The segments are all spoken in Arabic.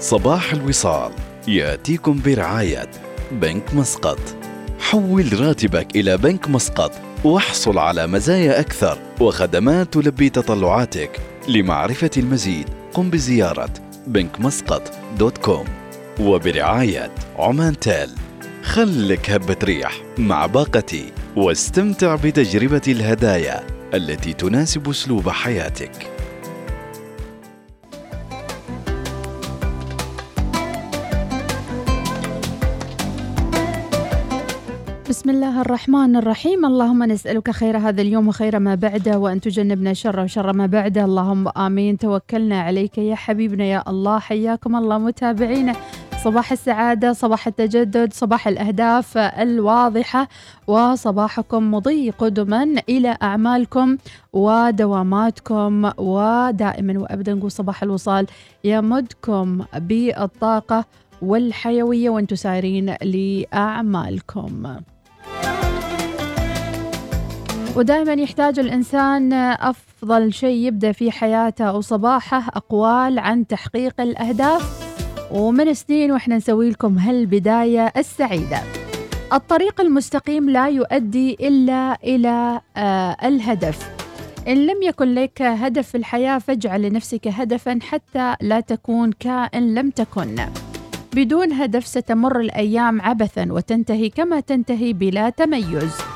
صباح الوصال. يأتيكم برعاية بنك مسقط. حول راتبك إلى بنك مسقط واحصل على مزايا أكثر وخدمات تلبي تطلعاتك. لمعرفة المزيد قم بزيارة بنك مسقط دوت كوم وبرعاية عمان تيل. خلك هبة ريح مع باقتي واستمتع بتجربة الهدايا التي تناسب أسلوب حياتك. بسم الله الرحمن الرحيم. اللهم نسألك خير هذا اليوم وخير ما بعده وأن تجنبنا شر وشر ما بعده. اللهم آمين. توكلنا عليك يا حبيبنا يا الله. حياكم الله متابعينا. صباح السعادة صباح التجدد صباح الأهداف الواضحة وصباحكم مضي قدما إلى أعمالكم ودواماتكم. ودائما وأبدا نقول صباح الوصال يمدكم بالطاقة والحيوية وأنتم سايرين لأعمالكم. ودائما يحتاج الإنسان أفضل شيء يبدأ في حياته أو صباحه أقوال عن تحقيق الأهداف. ومن سنين وإحنا نسوي لكم هالبداية السعيدة. الطريق المستقيم لا يؤدي إلا إلى آه الهدف. إن لم يكن لك هدف في الحياة فاجعل لنفسك هدفا حتى لا تكون كائن لم تكن. بدون هدف ستمر الأيام عبثا وتنتهي كما تنتهي بلا تميز.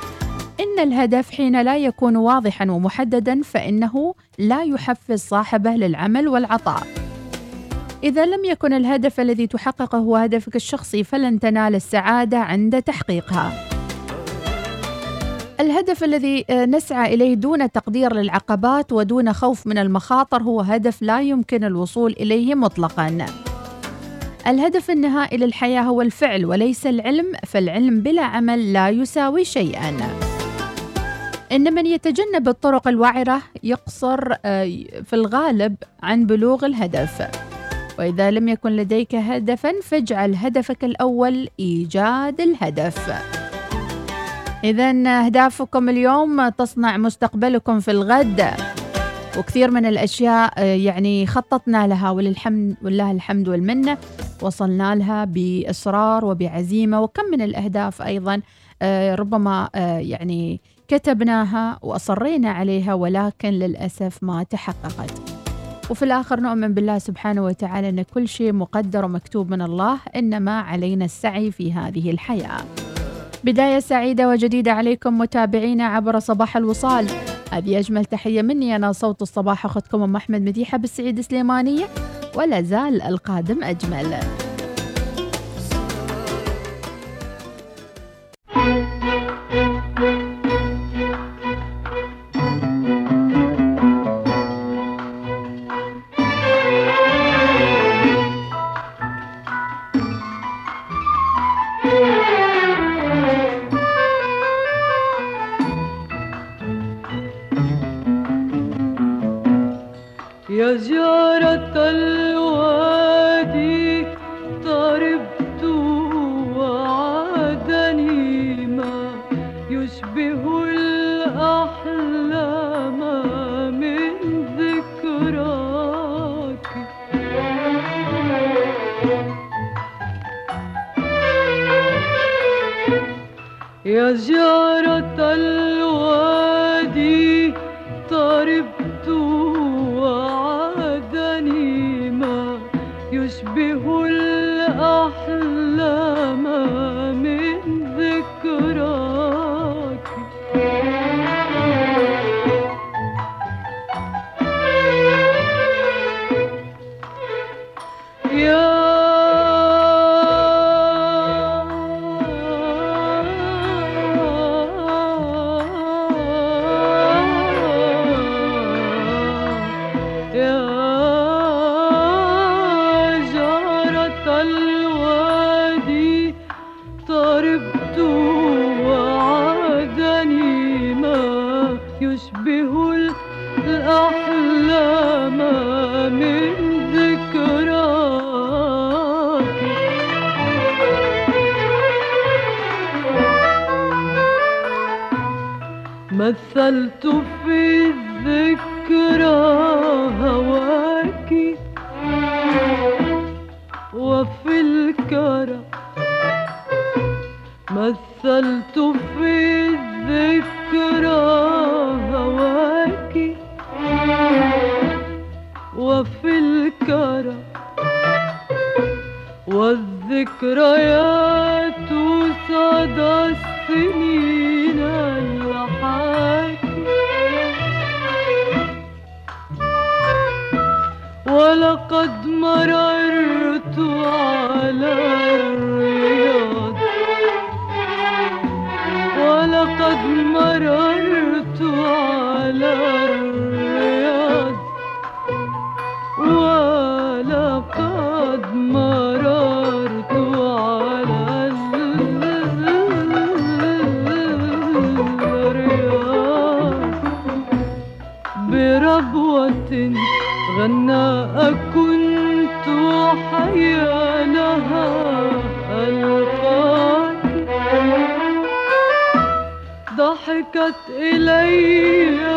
الهدف حين لا يكون واضحا ومحددا فإنه لا يحفز صاحبه للعمل والعطاء. إذا لم يكن الهدف الذي تحققه هو هدفك الشخصي فلن تنال السعادة عند تحقيقها. الهدف الذي نسعى إليه دون تقدير للعقبات ودون خوف من المخاطر هو هدف لا يمكن الوصول إليه مطلقاً. الهدف النهائي للحياة هو الفعل وليس العلم فالعلم بلا عمل لا يساوي شيئا إن من يتجنب الطرق الوعرة يقصر في الغالب عن بلوغ الهدف. وإذا لم يكن لديك هدفا فاجعل هدفك الأول إيجاد الهدف. إذا أهدافكم اليوم تصنع مستقبلكم في الغد. وكثير من الأشياء يعني خططنا لها وللحمد ولله الحمد والمنة. وصلنا لها بإصرار وبعزيمة. وكم من الأهداف أيضا ربما يعني كتبناها وأصرينا عليها ولكن للأسف ما تحققت. وفي الآخر نؤمن بالله سبحانه وتعالى أن كل شيء مقدر ومكتوب من الله إنما علينا السعي في هذه الحياة. بداية سعيدة وجديدة عليكم متابعينا عبر صباح الوصال. هذه أجمل تحية مني أنا صوت الصباح أخذكم أم أحمد مديحة بالسعيد سليمانية ولا زال القادم أجمل. يا زيارة الوادي طربت وعادني ما يشبه الأحلام من ذكراك. يا زيارة الوادي غنى أكنت حيا لها ألقاك. ضحكت إليّ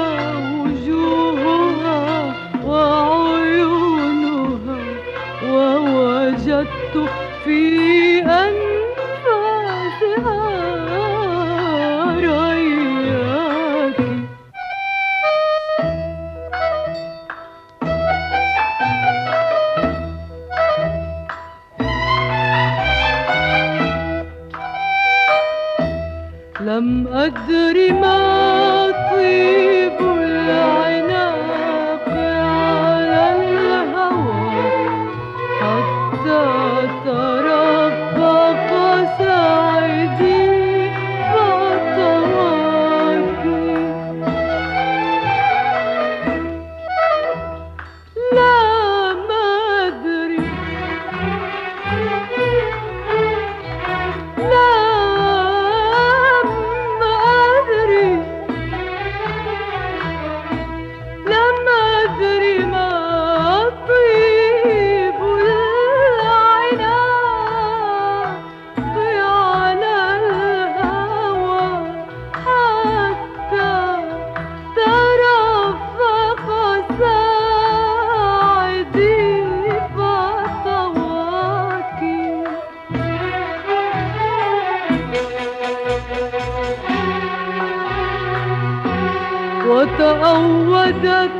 وتعودت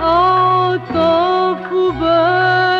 أعطاف باب.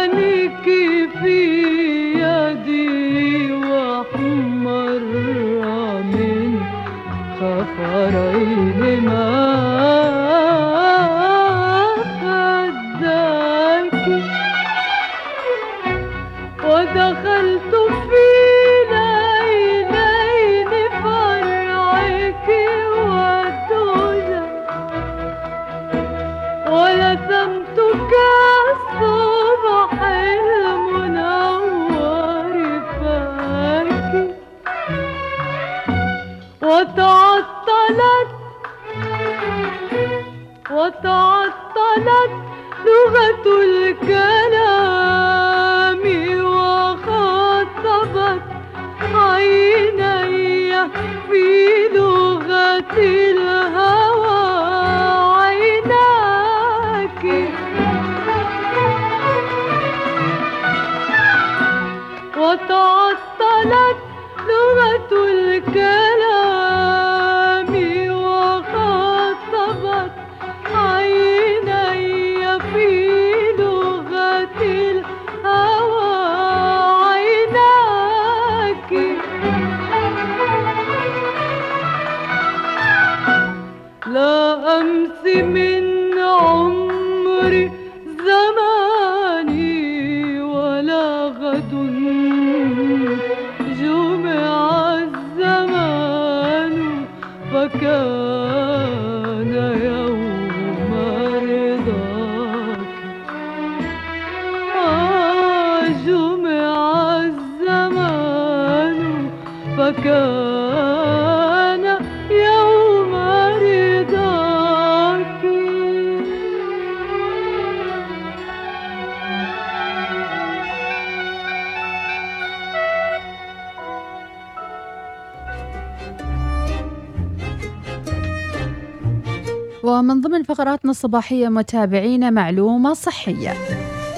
ضمن فقراتنا الصباحية متابعينا معلومة صحية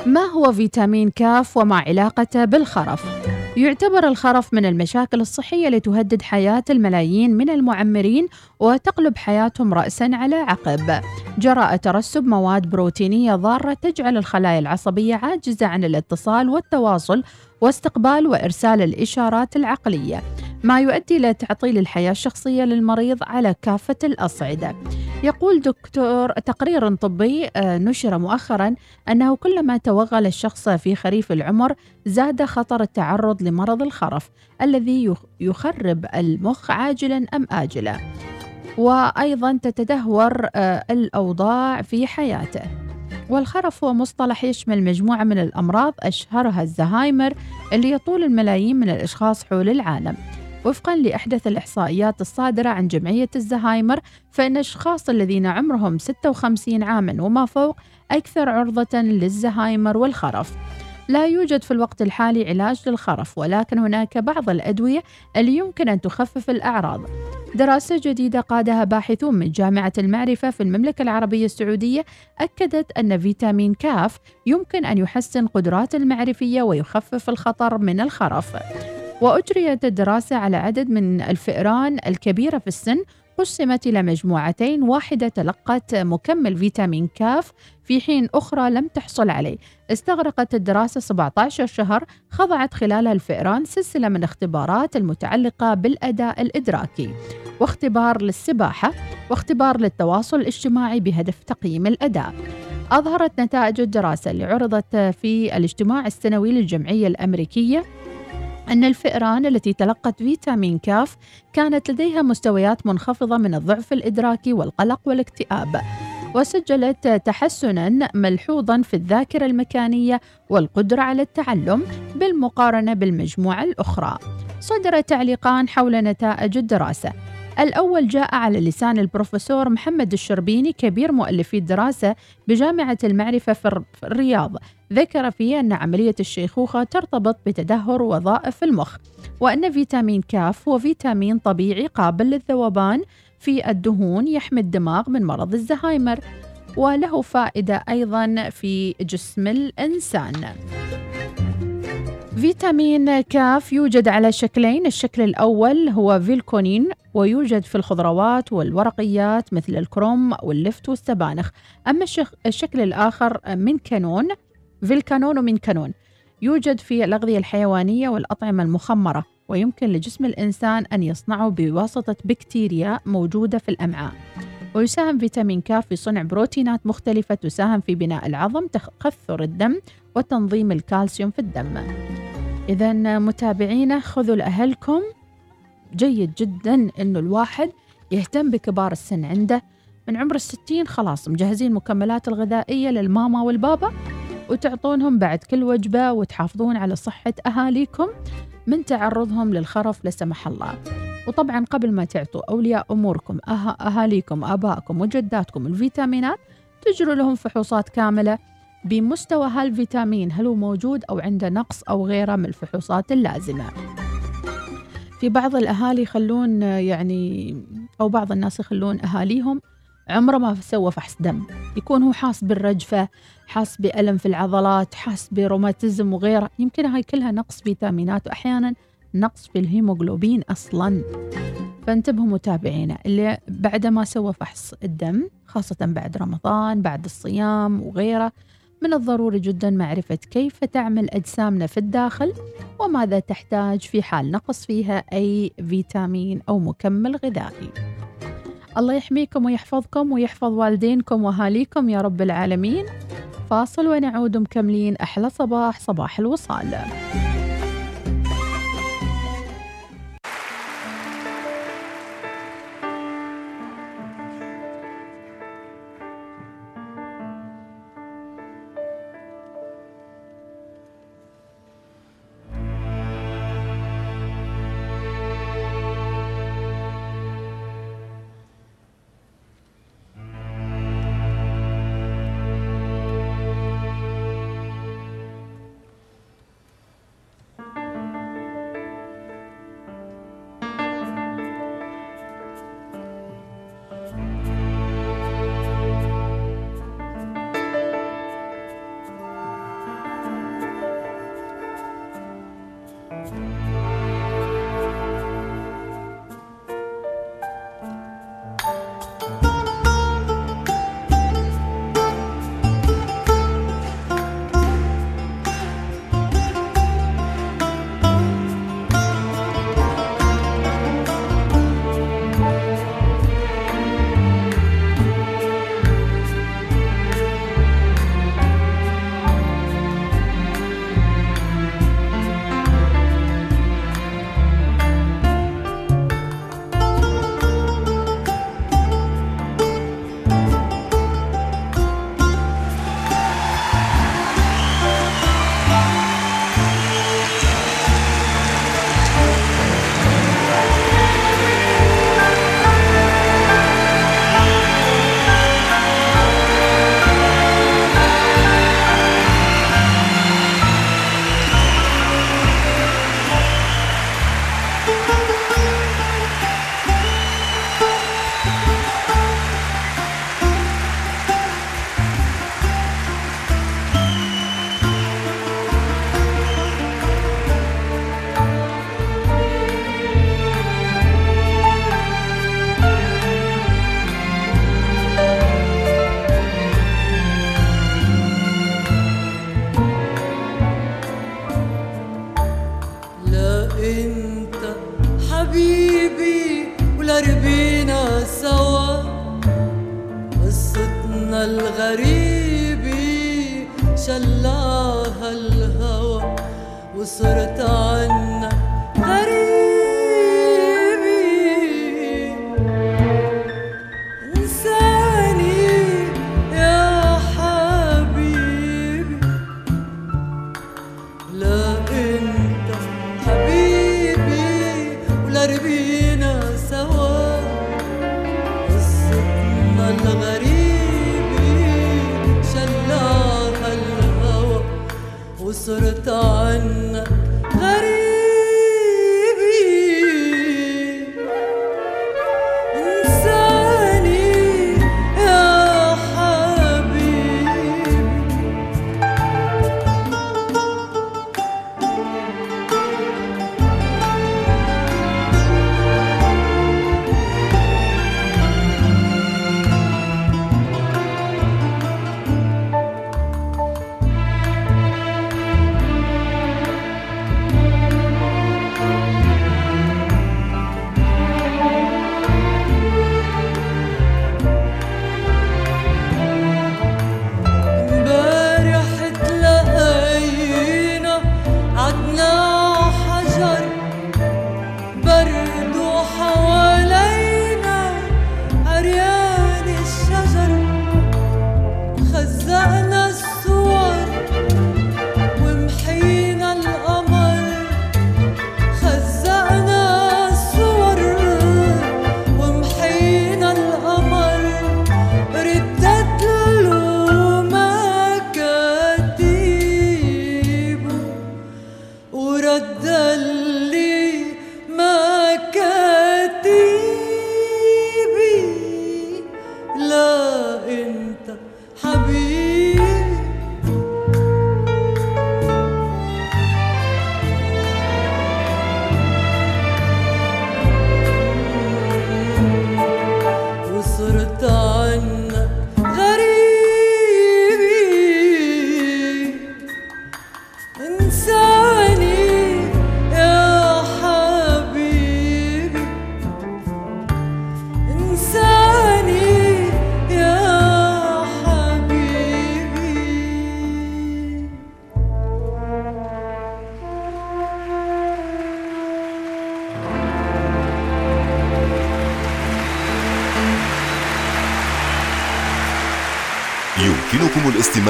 ما هو فيتامين كاف وما علاقته بالخرف؟ يعتبر الخرف من المشاكل الصحية التي تهدد حياة الملايين من المعمرين وتقلب حياتهم رأسا على عقب جراء ترسب مواد بروتينية ضارة تجعل الخلايا العصبية عاجزة عن الاتصال والتواصل واستقبال وإرسال الإشارات العقلية ما يؤدي إلى تعطيل الحياة الشخصية للمريض على كافة الأصعدة. يقول دكتور تقرير طبي آه، نشر مؤخرا أنه كلما توغل الشخص في خريف العمر زاد خطر التعرض لمرض الخرف الذي يخرب المخ عاجلا أم آجلا. وأيضا تتدهور آه، الأوضاع في حياته. والخرف هو مصطلح يشمل مجموعة من الأمراض أشهرها الزهايمر اللي يطول الملايين من الأشخاص حول العالم. وفقا لأحدث الإحصائيات الصادرة عن جمعية الزهايمر فإن الأشخاص الذين عمرهم 56 عاما وما فوق أكثر عرضة للزهايمر والخرف. لا يوجد في الوقت الحالي علاج للخرف ولكن هناك بعض الأدوية اللي يمكن أن تخفف الأعراض. دراسة جديدة قادها باحثون من جامعة المعرفة في المملكة العربية السعودية أكدت أن فيتامين كاف يمكن أن يحسن قدرات المعرفية ويخفف الخطر من الخرف. وأجريت الدراسة على عدد من الفئران الكبيرة في السن قسمت إلى مجموعتين واحدة تلقت مكمل فيتامين كاف في حين أخرى لم تحصل عليه. استغرقت الدراسة 17 شهر خضعت خلالها الفئران سلسلة من اختبارات المتعلقة بالأداء الإدراكي. واختبار للسباحة واختبار للتواصل الاجتماعي بهدف تقييم الأداء. أظهرت نتائج الدراسة اللي عرضت في الاجتماع السنوي للجمعية الأمريكية أن الفئران التي تلقت فيتامين كاف كانت لديها مستويات منخفضة من الضعف الإدراكي والقلق والاكتئاب. وسجلت تحسنا ملحوظا في الذاكرة المكانية والقدرة على التعلم بالمقارنة بالمجموعة الأخرى. صدر تعليقان حول نتائج الدراسة. الأول جاء على لسان البروفيسور محمد الشربيني كبير مؤلفي الدراسة بجامعة المعرفة في الرياض. ذكر فيه أن عملية الشيخوخة ترتبط بتدهور وظائف المخ وأن فيتامين كاف هو فيتامين طبيعي قابل للذوبان في الدهون يحمي الدماغ من مرض الزهايمر وله فائدة أيضا في جسم الإنسان. فيتامين كاف يوجد على شكلين الشكل الأول هو فيلكونين ويوجد في الخضروات والورقيات مثل الكروم واللفت والسبانخ. أما الشكل الآخر من كانون فيلكانون ومن كانون. يوجد في الأغذية الحيوانية والأطعمة المخمرة. ويمكن لجسم الإنسان أن يصنعه بواسطة بكتيريا موجودة في الأمعاء. ويساهم فيتامين ك في صنع بروتينات مختلفة تساهم في بناء العظم تخثر الدم وتنظيم الكالسيوم في الدم. إذا متابعينا خذوا لأهلكم. جيد جدا أنه الواحد يهتم بكبار السن عنده. من عمر الستين خلاص مجهزين المكملات الغذائية للماما والبابا وتعطونهم بعد كل وجبة وتحافظون على صحة أهاليكم. من تعرضهم للخرف لا سمح الله. وطبعا قبل ما تعطوا أولياء أموركم أه أهاليكم آبائكم وجداتكم الفيتامينات تجروا لهم فحوصات كاملة بمستوى هالفيتامين هل هو موجود أو عنده نقص أو غيره من الفحوصات اللازمة. في بعض الأهالي يخلون يعني أو بعض الناس يخلون أهاليهم عمره ما سوى فحص دم. يكون هو حاس بالرجفة حاس بألم في العضلات حاس بروماتيزم وغيره. يمكن هاي كلها نقص فيتامينات وأحيانا نقص في الهيموغلوبين أصلا. فانتبهوا متابعينا اللي بعد ما سوى فحص الدم خاصة بعد رمضان بعد الصيام وغيره من الضروري جدا معرفة كيف تعمل أجسامنا في الداخل وماذا تحتاج في حال نقص فيها أي فيتامين أو مكمل غذائي. الله يحميكم ويحفظكم ويحفظ والدينكم وأهاليكم يا رب العالمين. فاصل ونعود مكملين. أحلى صباح صباح الوصال.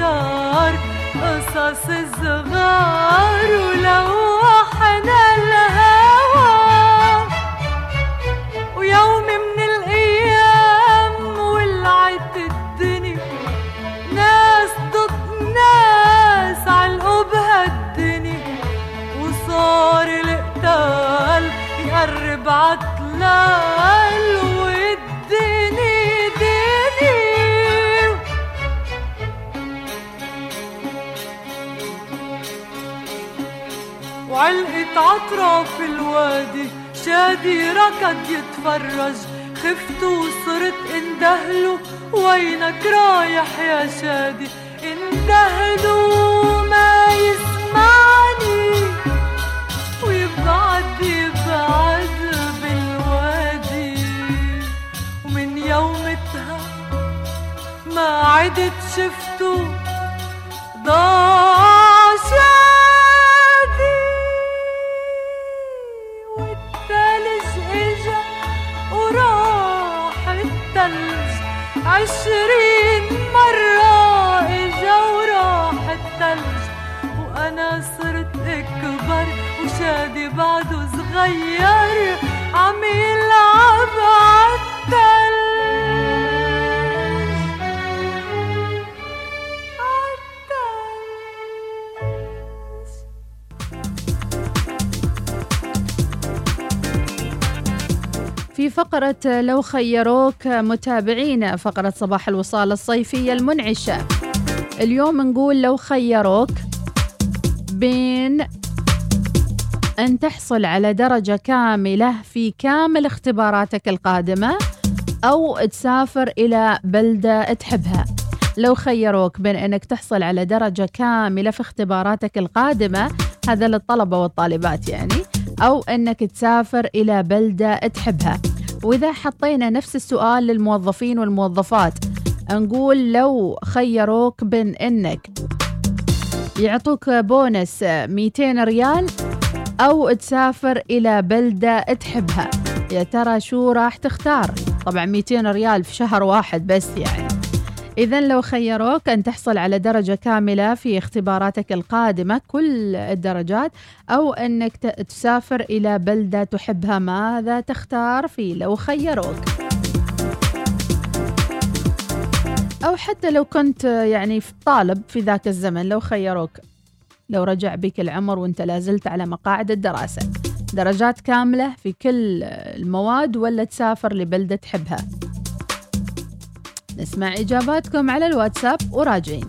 الأشجار قصص الصغار ولو أطراف الوادي شادي ركض يتفرج. خفت وصرت اندهله وينك رايح يا شادي؟ اندهله ما يسمعني. ويبعد يبعد بالوادي. ومن يومتها ما عدت شفته. ضاع وشادي بعده صغير عم يلعب عالتلج في فقرة لو خيروك متابعينا فقرة صباح الوصال الصيفية المنعشة. اليوم نقول لو خيروك بين أن تحصل على درجة كاملة في كامل اختباراتك القادمة أو تسافر إلى بلدة تحبها. لو خيروك بين أنك تحصل على درجة كاملة في اختباراتك القادمة هذا للطلبة والطالبات يعني أو أنك تسافر إلى بلدة تحبها. وإذا حطينا نفس السؤال للموظفين والموظفات نقول لو خيروك بين أنك يعطوك بونس 200 ريال أو تسافر إلى بلدة تحبها. يا ترى شو راح تختار؟ طبعا 200 ريال في شهر واحد بس يعني. إذا لو خيروك أن تحصل على درجة كاملة في اختباراتك القادمة كل الدرجات أو أنك تسافر إلى بلدة تحبها ماذا تختار في لو خيروك؟ أو حتى لو كنت يعني طالب في ذاك الزمن لو خيروك لو رجع بك العمر وانت لازلت على مقاعد الدراسة. درجات كاملة في كل المواد ولا تسافر لبلدة تحبها. نسمع إجاباتكم على الواتساب وراجعين.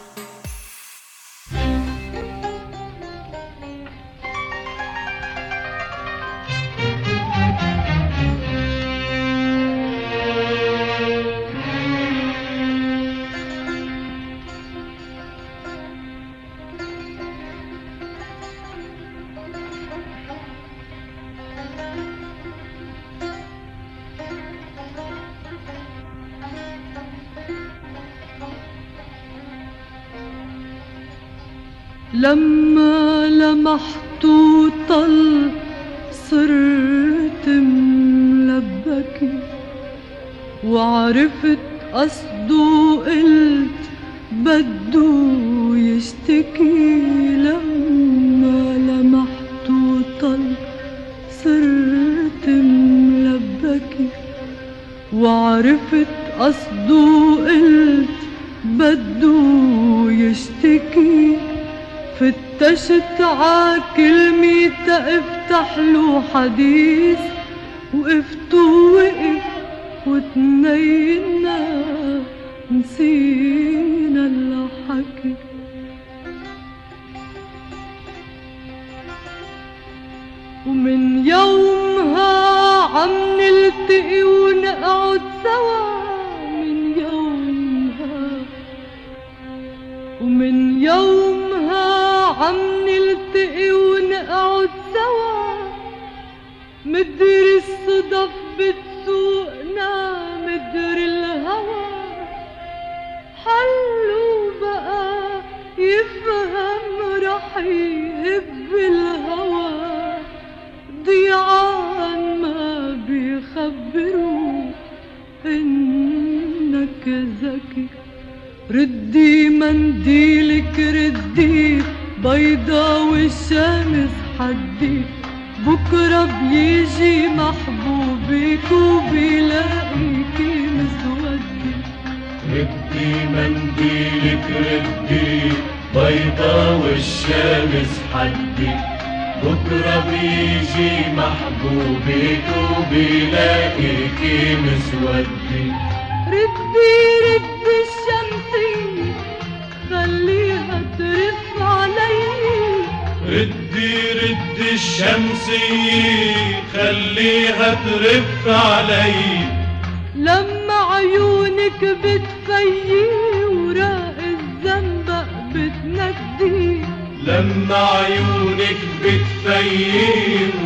حلو بقى يفهم راح يهب الهوى ضيعان ما بيخبروا إنك ذكي. ردي منديلك ردي بيضة والشمس حدي. بكرة بيجي محبوبك وبيلاقيكي. ردي منديلك ردي بيضا والشمس حدي. بكرة بيجي محبوبك وبيلاقيكي مسودي. ردي ردي الشمسية خليها ترف علي. ردي ردي الشمسية خليها ترف علي. لما عيونك بتفيي لما عيونك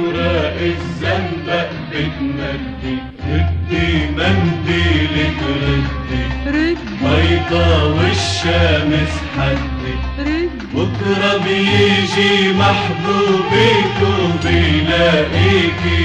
وراق الزنبق بتندي ردي منديلك ردي ردي. بيضا والشمس حدي. ردي بكرة بيجي محبوبك وبيلاقيكي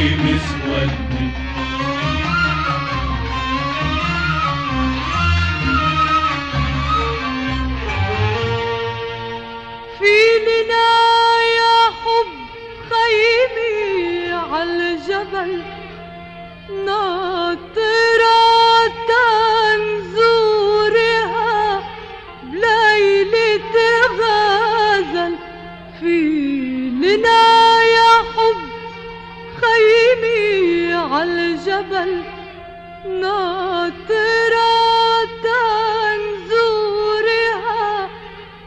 عالجبل ناطرة تنزورها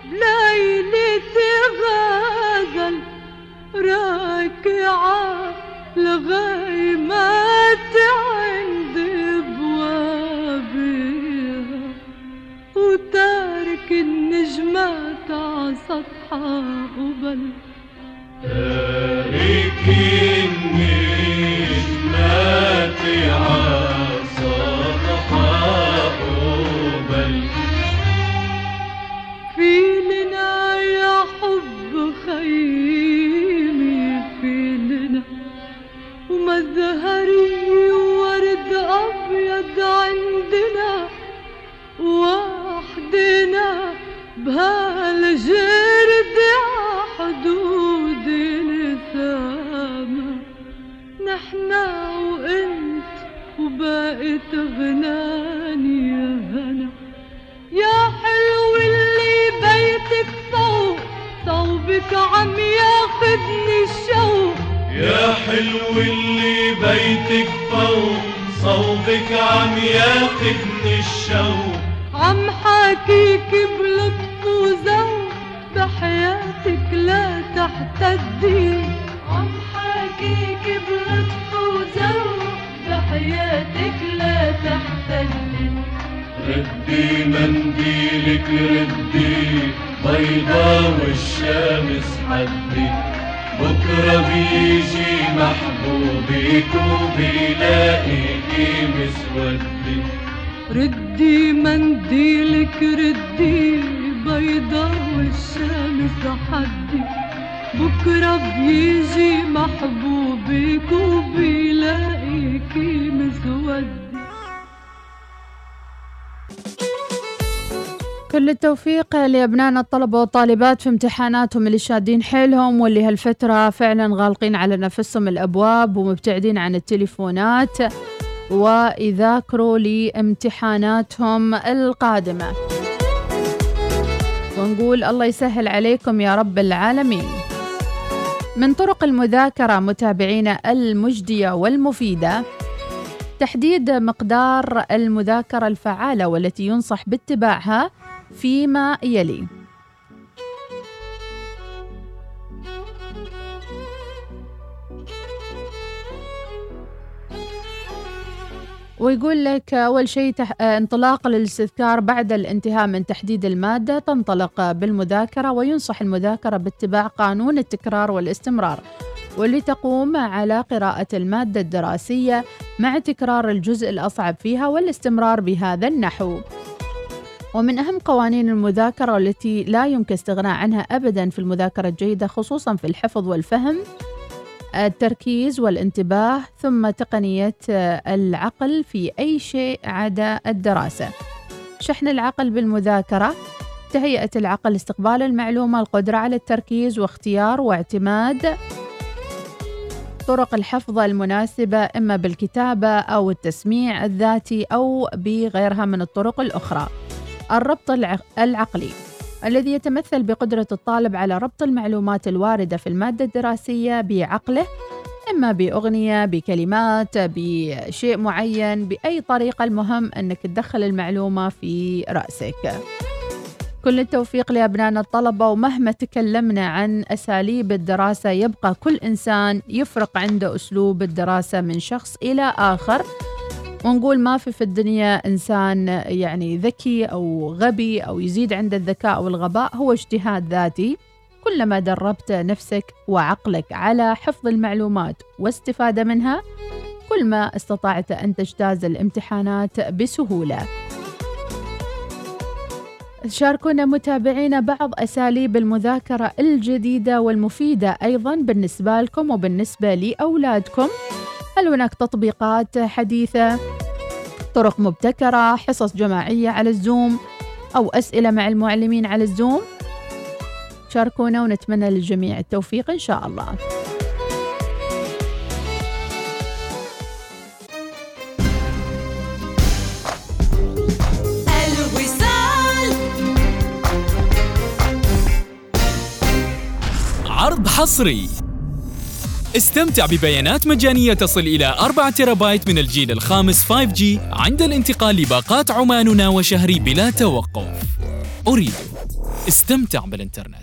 بليلة غزل راكعة لغيمات عند بوابها. وتارك النجمات ع سطحها قبل. تاركي النجمات عصافها قبل في لنا يا حب خيمي في ومزهري ورد أبيض عندنا وحدنا بهالجرد وبقت غناني يا هنا يا حلو اللي بيتك فوق صوبك عم ياخدني الشوق. يا حلو اللي بيتك فوق صوبك عم ياخدني الشوق. عم حاكيك بلطف وذوق بحياتك لا تحتدي. عم حاكيك بلطف وذوق بحياتك لا تحتدي ردي منديلك ردي بيضا والشمس حدي. بكرة بيجي محبوبك وبيلاقيكي مسودي ردي منديلك ردي بيضا والشمس حدي. بكرة بيجي محبوبك وبيلاقيكي مسودي كل التوفيق لأبنائنا الطلبة والطالبات في امتحاناتهم اللي شادين حيلهم واللي هالفترة فعلا غالقين على نفسهم الأبواب ومبتعدين عن التليفونات ويذاكروا لامتحاناتهم القادمة. ونقول الله يسهل عليكم يا رب العالمين. من طرق المذاكرة متابعينا المجدية والمفيدة. تحديد مقدار المذاكرة الفعالة والتي ينصح باتباعها فيما يلي. ويقول لك أول شيء تح... انطلاق الاستذكار بعد الانتهاء من تحديد المادة. تنطلق بالمذاكرة وينصح المذاكرة باتباع قانون التكرار والاستمرار واللي تقوم على قراءة المادة الدراسية مع تكرار الجزء الأصعب فيها والاستمرار بهذا النحو. ومن أهم قوانين المذاكرة والتي لا يمكن استغناء عنها أبدا في المذاكرة الجيدة خصوصا في الحفظ والفهم التركيز والانتباه ثم تقنية العقل في أي شيء عدا الدراسة. شحن العقل بالمذاكرة. تهيئة العقل استقبال المعلومة القدرة على التركيز واختيار واعتماد. طرق الحفظ المناسبة إما بالكتابة أو التسميع الذاتي أو بغيرها من الطرق الأخرى. الربط العقلي. الذي يتمثل بقدرة الطالب على ربط المعلومات الواردة في المادة الدراسية بعقله إما بأغنية بكلمات بشيء معين بأي طريقة المهم أنك تدخل المعلومة في رأسك. كل التوفيق لأبنائنا الطلبة ومهما تكلمنا عن أساليب الدراسة يبقى كل إنسان يفرق عنده أسلوب الدراسة من شخص إلى آخر. ونقول ما في في الدنيا إنسان يعني ذكي أو غبي أو يزيد عنده الذكاء أو الغباء هو اجتهاد ذاتي. كلما دربت نفسك وعقلك على حفظ المعلومات واستفادة منها كل ما استطعت أن تجتاز الامتحانات بسهولة. شاركونا متابعينا بعض أساليب المذاكرة الجديدة والمفيدة أيضا بالنسبة لكم وبالنسبة لأولادكم. هل هناك تطبيقات حديثة؟ طرق مبتكرة حصص جماعية على الزوم أو أسئلة مع المعلمين على الزوم؟ شاركونا ونتمنى للجميع التوفيق إن شاء الله. عرض حصري. استمتع ببيانات مجانية تصل إلى 4 تيرابايت من الجيل الخامس 5G عند الانتقال لباقات عماننا وشهري بلا توقف. أريد. استمتع بالإنترنت.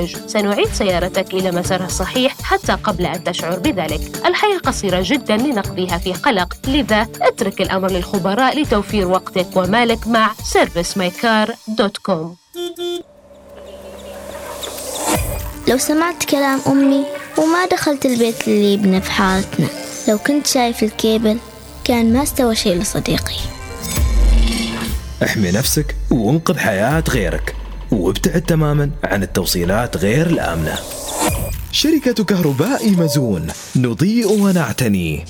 الخارج. سنعيد سيارتك إلى مسارها الصحيح حتى قبل أن تشعر بذلك. الحياة قصيرة جدا لنقضيها في قلق. لذا اترك الأمر للخبراء لتوفير وقتك ومالك مع servicemycar.com لو سمعت كلام أمي وما دخلت البيت اللي يبنى في حارتنا لو كنت شايف الكيبل كان ما استوى شيء لصديقي. احمي نفسك وانقذ حياة غيرك. وابتعد تماما عن التوصيلات غير الآمنة. شركة كهرباء مزون نضيء ونعتني.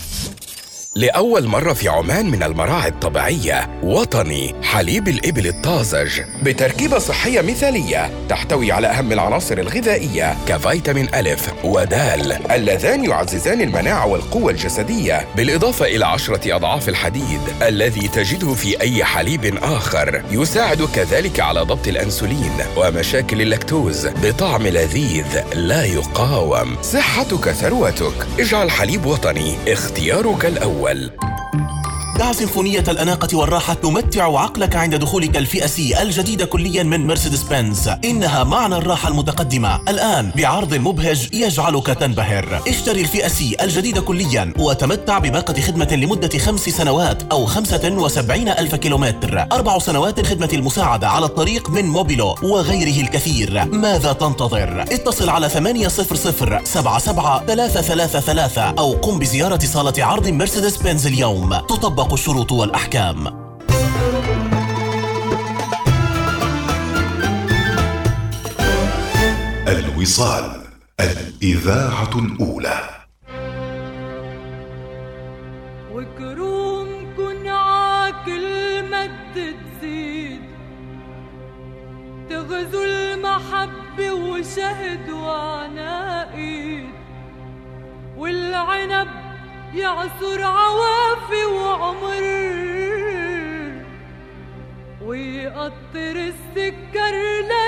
لأول مرة في عمان من المراعي الطبيعية وطني حليب الإبل الطازج بتركيبة صحية مثالية تحتوي على أهم العناصر الغذائية كفيتامين ألف ودال اللذان يعززان المناعة والقوة الجسدية بالإضافة إلى عشرة أضعاف الحديد الذي تجده في أي حليب آخر يساعد كذلك على ضبط الأنسولين ومشاكل اللاكتوز بطعم لذيذ لا يقاوم. صحتك ثروتك. اجعل حليب وطني اختيارك الأول. الأول. دع سيمفونية الأناقة والراحة تمتع عقلك عند دخولك الفئة C الجديدة كليا من مرسيدس بنز إنها معنى الراحة المتقدمة. الآن بعرض مبهج يجعلك تنبهر. اشتري الفئة C الجديدة كليا وتمتع بباقة خدمة لمدة خمس سنوات أو خمسة وسبعين ألف كيلومتر. أربع سنوات خدمة المساعدة على الطريق من موبيلو وغيره الكثير. ماذا تنتظر؟ اتصل على ثمانية صفر صفر سبعة سبعة ثلاثة ثلاثة ثلاثة أو قم بزيارة صالة عرض مرسيدس بنز اليوم. تطبق الشروط والأحكام. الوصال الإذاعة الأولى. وكروم كن عاكل مد تزيد. تغزو المحبة وشهد وعناقيد والعنب يعصر عوافي وعمر. ويقطر السكر ليوم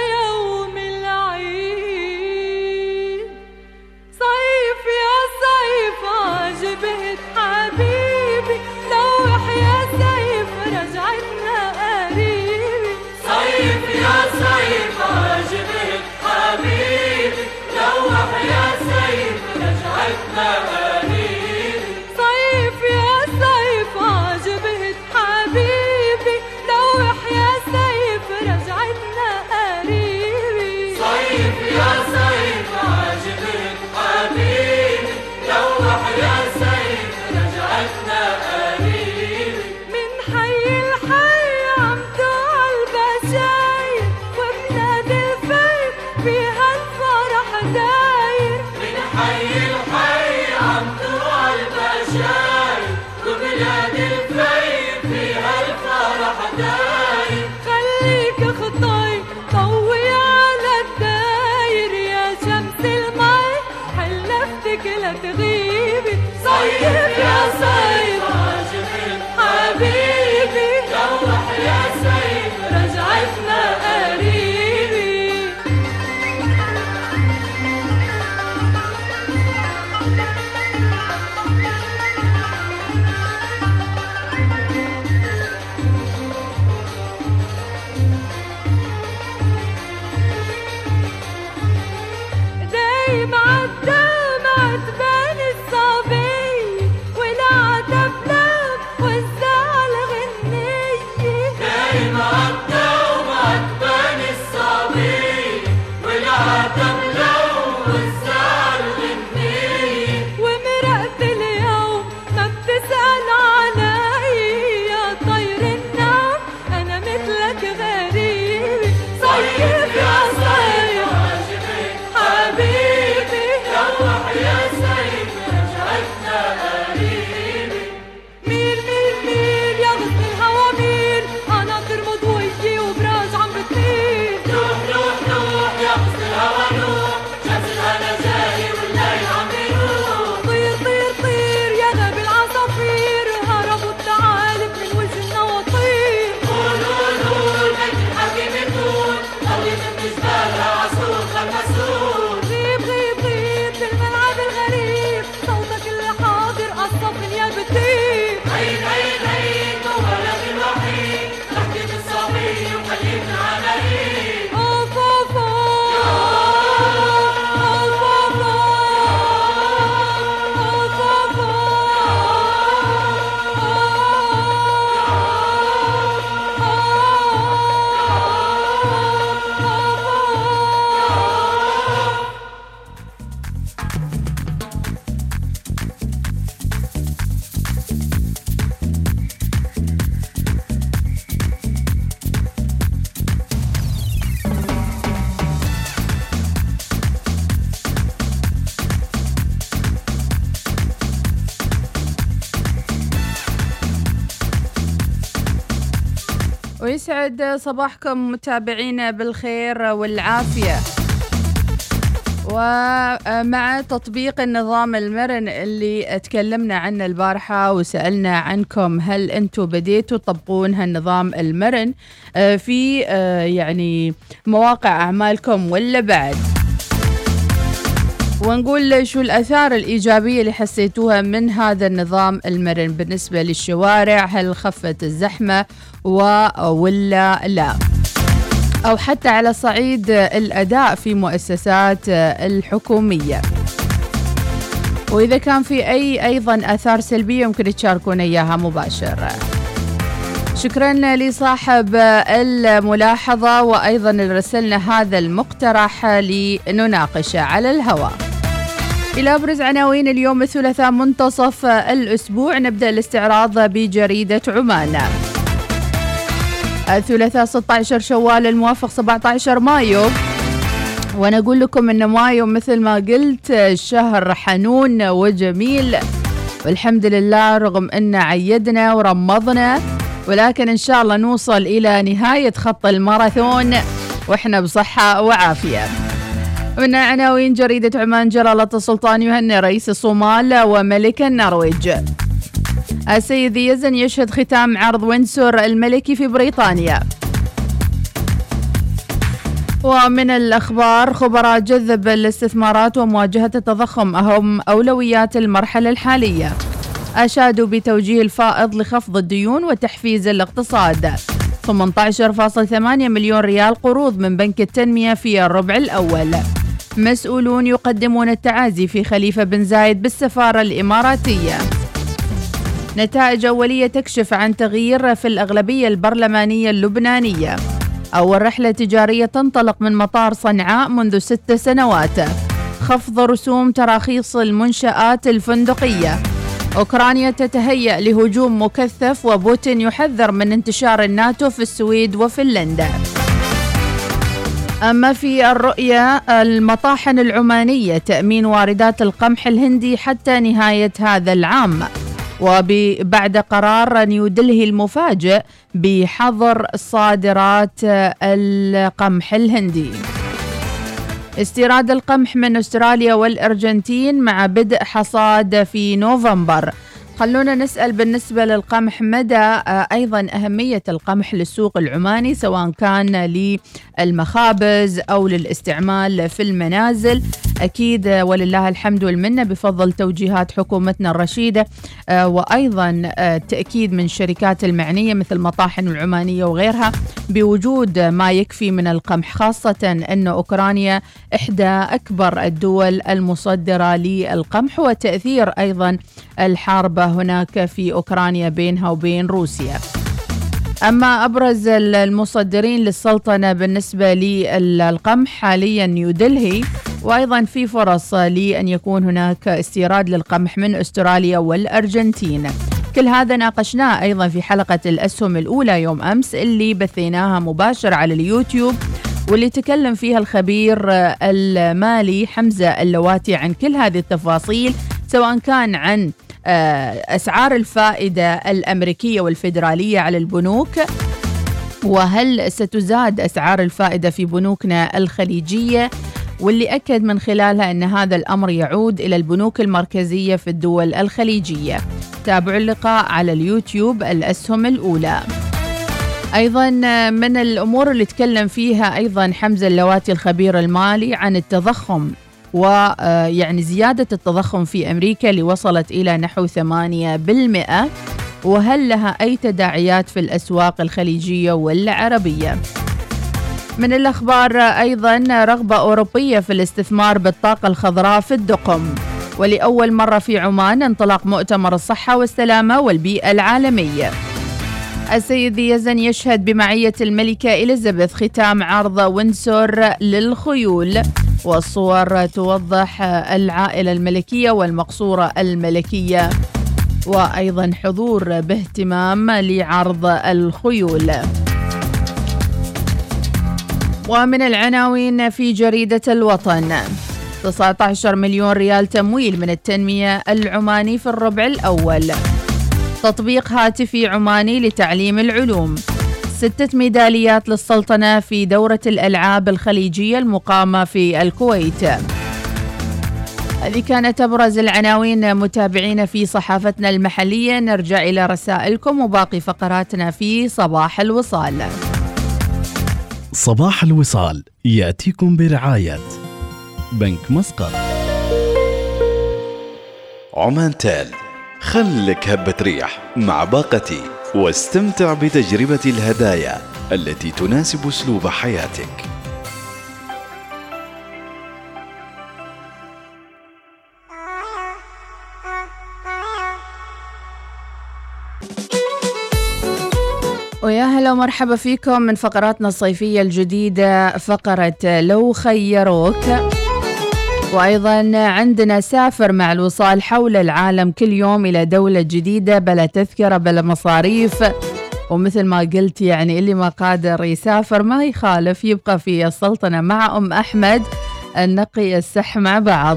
ويسعد صباحكم متابعينا بالخير والعافية. ومع تطبيق النظام المرن اللي تكلمنا عنه البارحة وسألنا عنكم هل أنتم بديتوا تطبقون هالنظام المرن؟ آه، في آه، يعني مواقع أعمالكم ولا بعد؟ ونقول شو الآثار الإيجابية اللي حسيتوها من هذا النظام المرن بالنسبة للشوارع؟ هل خفت الزحمة؟ ولا لا. أو حتى على صعيد الأداء في مؤسسات الحكومية. وإذا كان في أي أيضا آثار سلبية يمكن تشاركونا إياها مباشرة. شكرا لصاحب الملاحظة وأيضا رسلنا هذا المقترح لنناقشه على الهواء. إلى أبرز عناوين اليوم الثلاثاء منتصف الأسبوع نبدأ الاستعراض بجريدة عمان. الثلاثاء 16 شوال الموافق 17 مايو. وأنا أقول لكم إن مايو مثل ما قلت شهر حنون وجميل. والحمد لله رغم إن عيدنا ورمضنا ولكن إن شاء الله نوصل إلى نهاية خط الماراثون وإحنا بصحة وعافية. من عناوين جريدة عمان جلالة السلطان يهني رئيس الصومال وملك النرويج. السيد يزن يشهد ختام عرض وينسور الملكي في بريطانيا. ومن الأخبار خبراء جذب الاستثمارات ومواجهة التضخم أهم أولويات المرحلة الحالية. أشادوا بتوجيه الفائض لخفض الديون وتحفيز الاقتصاد. 18.8 مليون ريال قروض من بنك التنمية في الربع الأول. مسؤولون يقدمون التعازي في خليفة بن زايد بالسفارة الإماراتية. نتائج أولية تكشف عن تغيير في الأغلبية البرلمانية اللبنانية. أول رحلة تجارية تنطلق من مطار صنعاء منذ ست سنوات. خفض رسوم تراخيص المنشآت الفندقية. أوكرانيا تتهيأ لهجوم مكثف وبوتين يحذر من انتشار الناتو في السويد وفنلندا. أما في الرؤية المطاحن العمانية تأمين واردات القمح الهندي حتى نهاية هذا العام. وبعد قرار نيودلهي المفاجئ بحظر صادرات القمح الهندي. استيراد القمح من أستراليا والأرجنتين مع بدء حصاد في نوفمبر. خلونا نسأل بالنسبة للقمح مدى آه، أيضا أهمية القمح للسوق العماني سواء كان للمخابز أو للاستعمال في المنازل؟ أكيد ولله الحمد والمنة. بفضل توجيهات حكومتنا الرشيدة آه، وأيضا آه، تأكيد من الشركات المعنية مثل مطاحن العمانية وغيرها بوجود ما يكفي من القمح خاصة أن أوكرانيا إحدى أكبر الدول المصدرة للقمح وتأثير أيضا الحرب هناك في أوكرانيا بينها وبين روسيا. أما أبرز المصدرين للسلطنة بالنسبة للقمح حاليا نيودلهي وأيضا في فرص لأن يكون هناك استيراد للقمح من أستراليا والأرجنتين. كل هذا ناقشناه أيضا في حلقة الأسهم الأولى يوم أمس اللي بثيناها مباشر على اليوتيوب واللي تكلم فيها الخبير المالي حمزة اللواتي عن كل هذه التفاصيل سواء كان عن أسعار الفائدة الأمريكية والفيدرالية على البنوك وهل ستزاد أسعار الفائدة في بنوكنا الخليجية؟ واللي أكد من خلالها أن هذا الأمر يعود إلى البنوك المركزية في الدول الخليجية. تابعوا اللقاء على اليوتيوب الأسهم الأولى. أيضا من الأمور اللي تكلم فيها أيضا حمزة اللواتي الخبير المالي عن التضخم. ويعني زيادة التضخم في أمريكا اللي وصلت إلى نحو 8% وهل لها أي تداعيات في الأسواق الخليجية والعربية؟ من الأخبار أيضا رغبة أوروبية في الاستثمار بالطاقة الخضراء في الدقم ولأول مرة في عمان انطلاق مؤتمر الصحة والسلامة والبيئة العالمية السيد يزن يشهد بمعية الملكة إليزابيث ختام عرض وينسور للخيول والصور توضح العائلة الملكية والمقصورة الملكية وأيضا حضور باهتمام لعرض الخيول. ومن العناوين في جريدة الوطن 19 مليون ريال تمويل من التنمية العماني في الربع الأول. تطبيق هاتفي عماني لتعليم العلوم. ستة ميداليات للسلطنة في دورة الألعاب الخليجية المقامة في الكويت. هذه كانت أبرز العناوين متابعين في صحافتنا المحلية نرجع إلى رسائلكم وباقي فقراتنا في صباح الوصال. صباح الوصال يأتيكم برعاية بنك مسقط. عمان تال خلك هبة ريح مع باقتي واستمتع بتجربة الهدايا التي تناسب أسلوب حياتك. ويا هلا ومرحبا فيكم من فقراتنا الصيفية الجديدة فقرة لو خيروك. وأيضا عندنا سافر مع الوصال حول العالم كل يوم إلى دولة جديدة بلا تذكرة بلا مصاريف. ومثل ما قلت يعني اللي ما قادر يسافر ما يخالف يبقى في السلطنة مع أم أحمد. نقي السح مع بعض.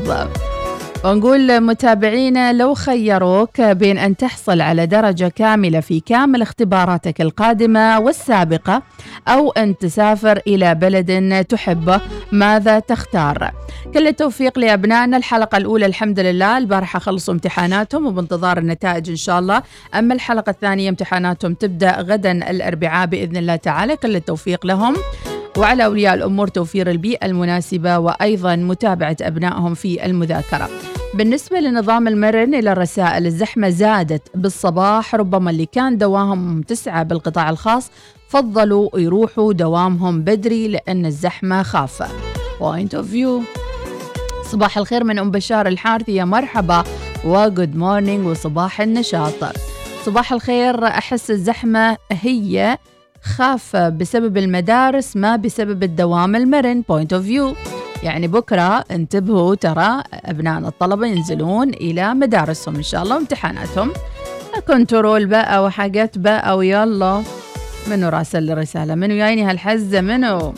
ونقول متابعينا لو خيروك بين أن تحصل على درجة كاملة في كامل اختباراتك القادمة والسابقة أو أن تسافر إلى بلد تحبه ماذا تختار؟ كل التوفيق لأبنائنا. الحلقة الأولى الحمد لله. البارحة خلصوا امتحاناتهم وبانتظار النتائج إن شاء الله. أما الحلقة الثانية امتحاناتهم تبدأ غدا الأربعاء بإذن الله تعالى. كل التوفيق لهم. وعلى أولياء الأمور توفير البيئة المناسبة وأيضا متابعة أبنائهم في المذاكرة. بالنسبة لنظام المرن إلى الرسائل الزحمة زادت بالصباح ربما اللي كان دوامهم تسعة بالقطاع الخاص فضلوا يروحوا دوامهم بدري لأن الزحمة خافة. point of view صباح الخير من أم بشار الحارثي يا مرحبا و good morning وصباح النشاط. صباح الخير أحس الزحمة هي خافة بسبب المدارس ما بسبب الدوام المرن. point of view يعني بكرة انتبهوا ترى أبنائنا الطلبة ينزلون إلى مدارسهم. إن شاء الله وامتحاناتهم كنترول بقى وحاجات بقى ويلا. منو راسل الرسالة منو جايني هالحزة؟ منو؟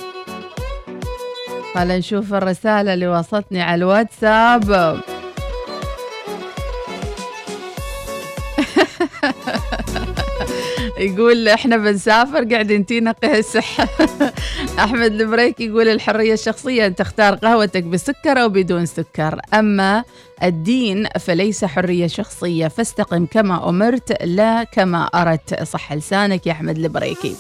خلينا نشوف الرسالة اللي وصلتني على الواتساب. يقول إحنا بنسافر قاعدين تينا قيسح أحمد البريك يقول الحرية الشخصية أن تختار قهوتك بسكر أو بدون سكر. أما الدين فليس حرية شخصية فاستقم كما أمرت لا كما أردت. صح لسانك يا أحمد البريكي.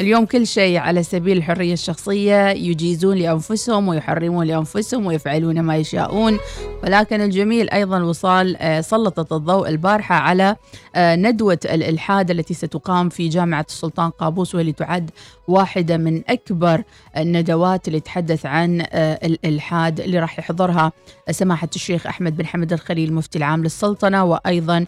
اليوم كل شيء على سبيل الحرية الشخصية. يجيزون لأنفسهم ويحرمون لأنفسهم ويفعلون ما يشاءون. ولكن الجميل أيضا وصال آه، سلطت الضوء البارحة على ندوة الإلحاد التي ستقام في جامعة السلطان قابوس واللي تعد واحدة من أكبر الندوات اللي تحدث عن آه، الإلحاد اللي راح يحضرها سماحة الشيخ أحمد بن حمد الخليل مفتي العام للسلطنة وأيضا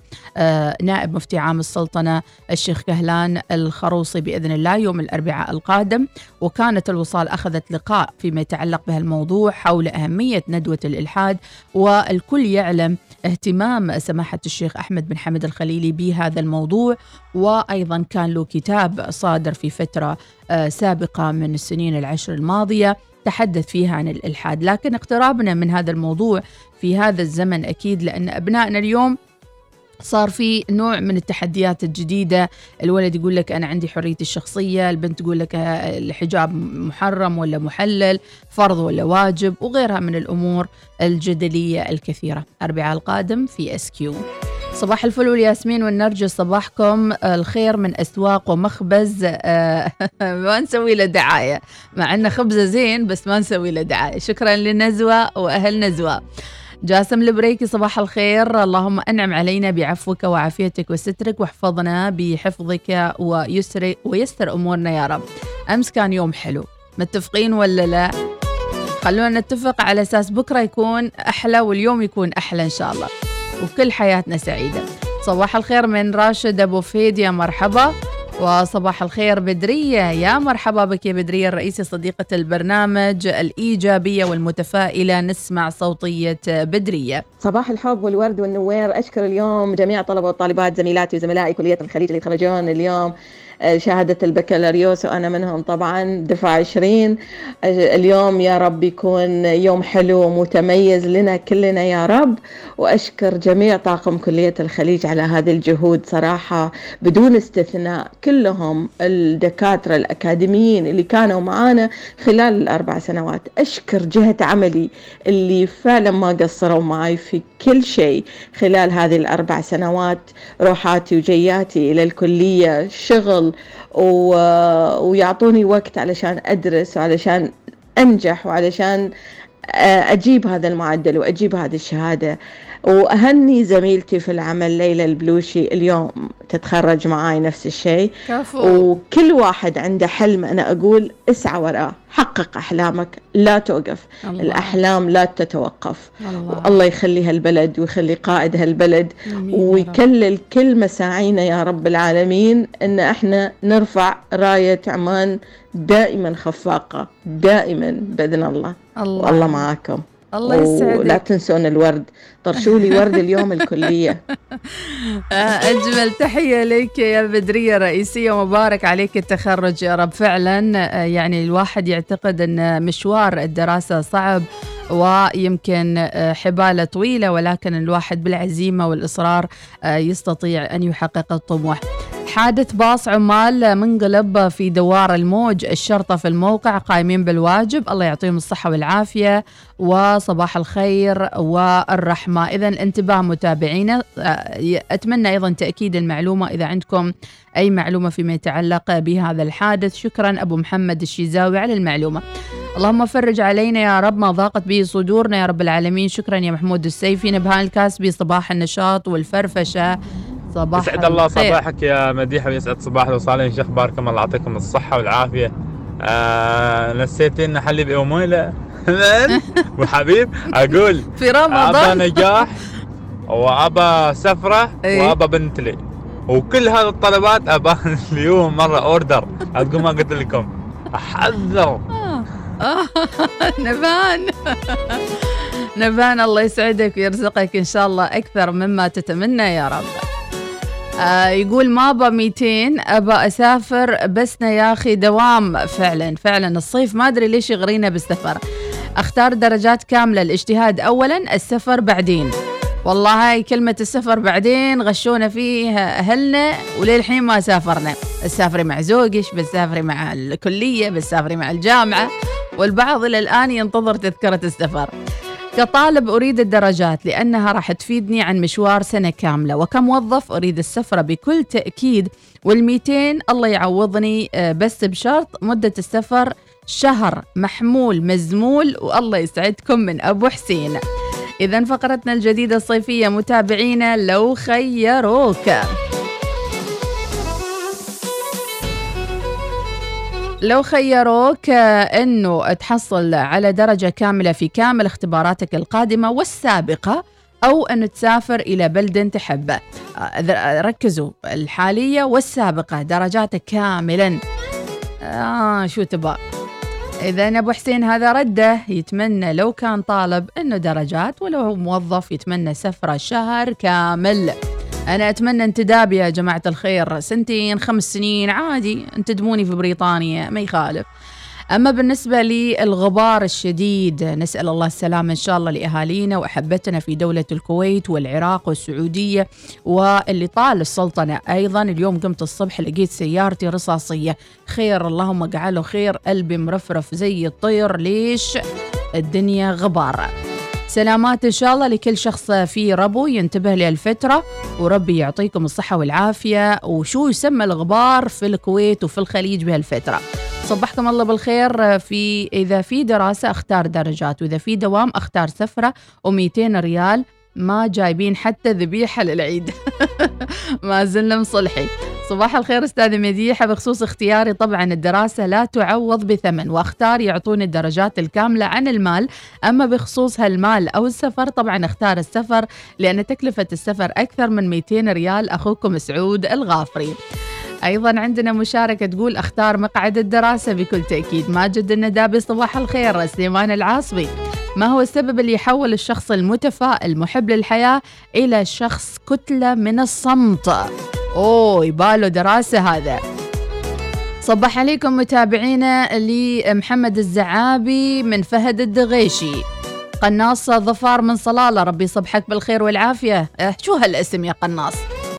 نائب مفتي عام السلطنة الشيخ كهلان الخروصي بإذن الله يوم الأربعاء القادم. وكانت الوصال أخذت لقاء فيما يتعلق بهالموضوع حول أهمية ندوة الإلحاد والكل يعلم اهتمام سماحة الشيخ أحمد بن حمد الخليلي بهذا الموضوع وأيضا كان له كتاب صادر في فترة آه، سابقة من السنين العشر الماضية تحدث فيها عن الإلحاد. لكن اقترابنا من هذا الموضوع في هذا الزمن أكيد لأن أبنائنا اليوم صار في نوع من التحديات الجديدة. الولد يقول لك أنا عندي حريتي الشخصية البنت تقول لك الحجاب محرم ولا محلل فرض ولا واجب وغيرها من الأمور الجدلية الكثيرة. أربعاء القادم في SQ صباح الفل والياسمين والنرجس صباحكم. الخير من أسواق ومخبز. آه، ما نسوي له دعاية. مع أنه خبزة زين بس ما نسوي له دعاية. شكرا لنزوة وأهل نزوة. جاسم البريكي صباح الخير. اللهم أنعم علينا بعفوك وعافيتك وسترك واحفظنا بحفظك ويسر ويسر أمورنا يا رب. أمس كان يوم حلو. متفقين ولا لا؟ خلونا نتفق على أساس بكرة يكون أحلى واليوم يكون أحلى إن شاء الله. وكل حياتنا سعيدة. صباح الخير من راشد أبو فيد يا مرحبا. وصباح الخير بدرية. يا مرحبا بك يا بدرية الرئيسة صديقة البرنامج الإيجابية والمتفائلة. نسمع صوتية بدرية. صباح الحب والورد والنوير. أشكر اليوم جميع طلبة وطالبات زميلاتي وزملائي كلية الخليج اللي يتخرجون اليوم. شهادة البكالوريوس وأنا منهم طبعا دفع 20 اليوم يا رب يكون يوم حلو ومتميز لنا كلنا يا رب. وأشكر جميع طاقم كلية الخليج على هذه الجهود صراحة بدون استثناء. كلهم الدكاترة الأكاديميين اللي كانوا معانا خلال الأربع سنوات. أشكر جهة عملي اللي فعلا ما قصروا معي في كل شيء خلال هذه الأربع سنوات. روحاتي وجياتي إلى الكلية شغل و... ويعطوني وقت علشان أدرس وعلشان أنجح وعلشان أجيب هذا المعدل وأجيب هذه الشهادة. وأهني زميلتي في العمل ليلى البلوشي اليوم تتخرج معاي نفس الشيء. وكل واحد عنده حلم أنا أقول اسعى وراه حقق أحلامك لا توقف. الله. الأحلام لا تتوقف. الله. الله يخلي هالبلد ويخلي قائد هالبلد ويكلل كل مساعينا يا رب العالمين أن إحنا نرفع راية عمان دائما خفاقة دائما بإذن الله. الله. والله معاكم. الله يسعدك. ولا تنسون الورد طرشوا لي ورد اليوم الكلية. آه، أجمل تحية لك يا بدرية رئيسية مبارك عليك التخرج يا رب. فعلا آه، يعني الواحد يعتقد أن مشوار الدراسة صعب ويمكن آه، حبالة طويلة ولكن الواحد بالعزيمة والإصرار يستطيع أن يحقق الطموح. حادث باص عمال منقلب في دوار الموج الشرطة في الموقع قائمين بالواجب. الله يعطيهم الصحة والعافية وصباح الخير والرحمة. إذا انتباه متابعينا. أتمنى أيضا تأكيد المعلومة إذا عندكم أي معلومة فيما يتعلق بهذا الحادث. شكرا أبو محمد الشيزاوي على المعلومة. اللهم فرج علينا يا رب ما ضاقت به صدورنا يا رب العالمين. شكرا يا محمود السيفي. نبهان الكاسبي صباح النشاط والفرفشة. صباح يسعد الله صباحك يا مديحة ويسعد صباح الوصالين شيخ باركم الله يعطيكم الصحة والعافية. آه نسيتين حليب أمويلة وحبيب أقول في رمضان. أبا نجاح وأبا سفرة إيه؟ وأبا بنتلي وكل هذه الطلبات أبا اليوم مرة أوردر. أقول ما قلت لكم. أحذر. آه. نبان. نبان. الله يسعدك ويرزقك إن شاء الله أكثر مما تتمنى يا رب. آه يقول ما ابى 200 ابى أسافر بسنا يا أخي دوام. فعلا فعلا. الصيف ما أدري ليش يغرينا بالسفر. أختار درجات كاملة الاجتهاد. اولا السفر بعدين. والله هاي كلمة السفر بعدين غشونا فيه أهلنا وللحين ما سافرنا. بتسافري مع زوجك بتسافري مع الكلية بتسافري مع الجامعة. والبعض إلى الآن ينتظر تذكرة السفر. كطالب أريد الدرجات لأنها راح تفيدني عن مشوار سنة كاملة. وكموظف أريد السفرة بكل تأكيد والميتين الله يعوضني آه، بس بشرط مدة السفر شهر محمول مزمول والله يسعدكم من أبو حسين. إذا فقرتنا الجديدة الصيفية متابعينا لو خيروك. لو خيروك أنه تحصل على درجة كاملة في كامل اختباراتك القادمة والسابقة أو أن تسافر إلى بلد تحبه ركزوا الحالية والسابقة درجاتك كاملا. آه شو تبغى؟ إذا أبو حسين هذا رده يتمنى لو كان طالب إنه درجات ولو موظف يتمنى سفرة شهر كامل. أنا أتمنى انتداب يا جماعة الخير. سنتين خمس سنين عادي. انتدبوني في بريطانيا ما يخالف. أما بالنسبة للغبار الشديد نسأل الله السلامة إن شاء الله لأهالينا وأحبتنا في دولة الكويت والعراق والسعودية واللي طال السلطنة. أيضا اليوم قمت الصبح لقيت سيارتي رصاصية. خير اللهم اجعله خير. قلبي مرفرف زي الطير. ليش؟ الدنيا غبار. سلامات إن شاء الله لكل شخص في ربو ينتبه للفترة وربي يعطيكم الصحة والعافية. وشو يسمى الغبار في الكويت وفي الخليج بهالفترة؟ صبحكم الله بالخير. في إذا في دراسة أختار درجات وإذا في دوام أختار سفرة و200 ريال. ما جايبين حتى ذبيحة للعيد. ما زلنا مصلحين. صباح الخير أستاذ مديحة بخصوص اختياري طبعا الدراسة لا تعوض بثمن واختار يعطوني الدرجات الكاملة عن المال. أما بخصوص هالمال أو السفر طبعا اختار السفر لأن تكلفة السفر أكثر من 200 ريال. أخوكم سعود الغافري. أيضا عندنا مشاركة تقول أختار مقعد الدراسة بكل تأكيد. ماجد الندابي صباح الخير. سليمان العاصبي ما هو السبب اللي يحول الشخص المتفائل محب للحياة إلى شخص كتلة من الصمت؟ أوه يباله دراسة هذا. صبح عليكم متابعينا لمحمد الزعابي من فهد الدغيشي. قناص ظفار من صلالة ربي يصبحك بالخير والعافية. أه، شو هالاسم يا قناص؟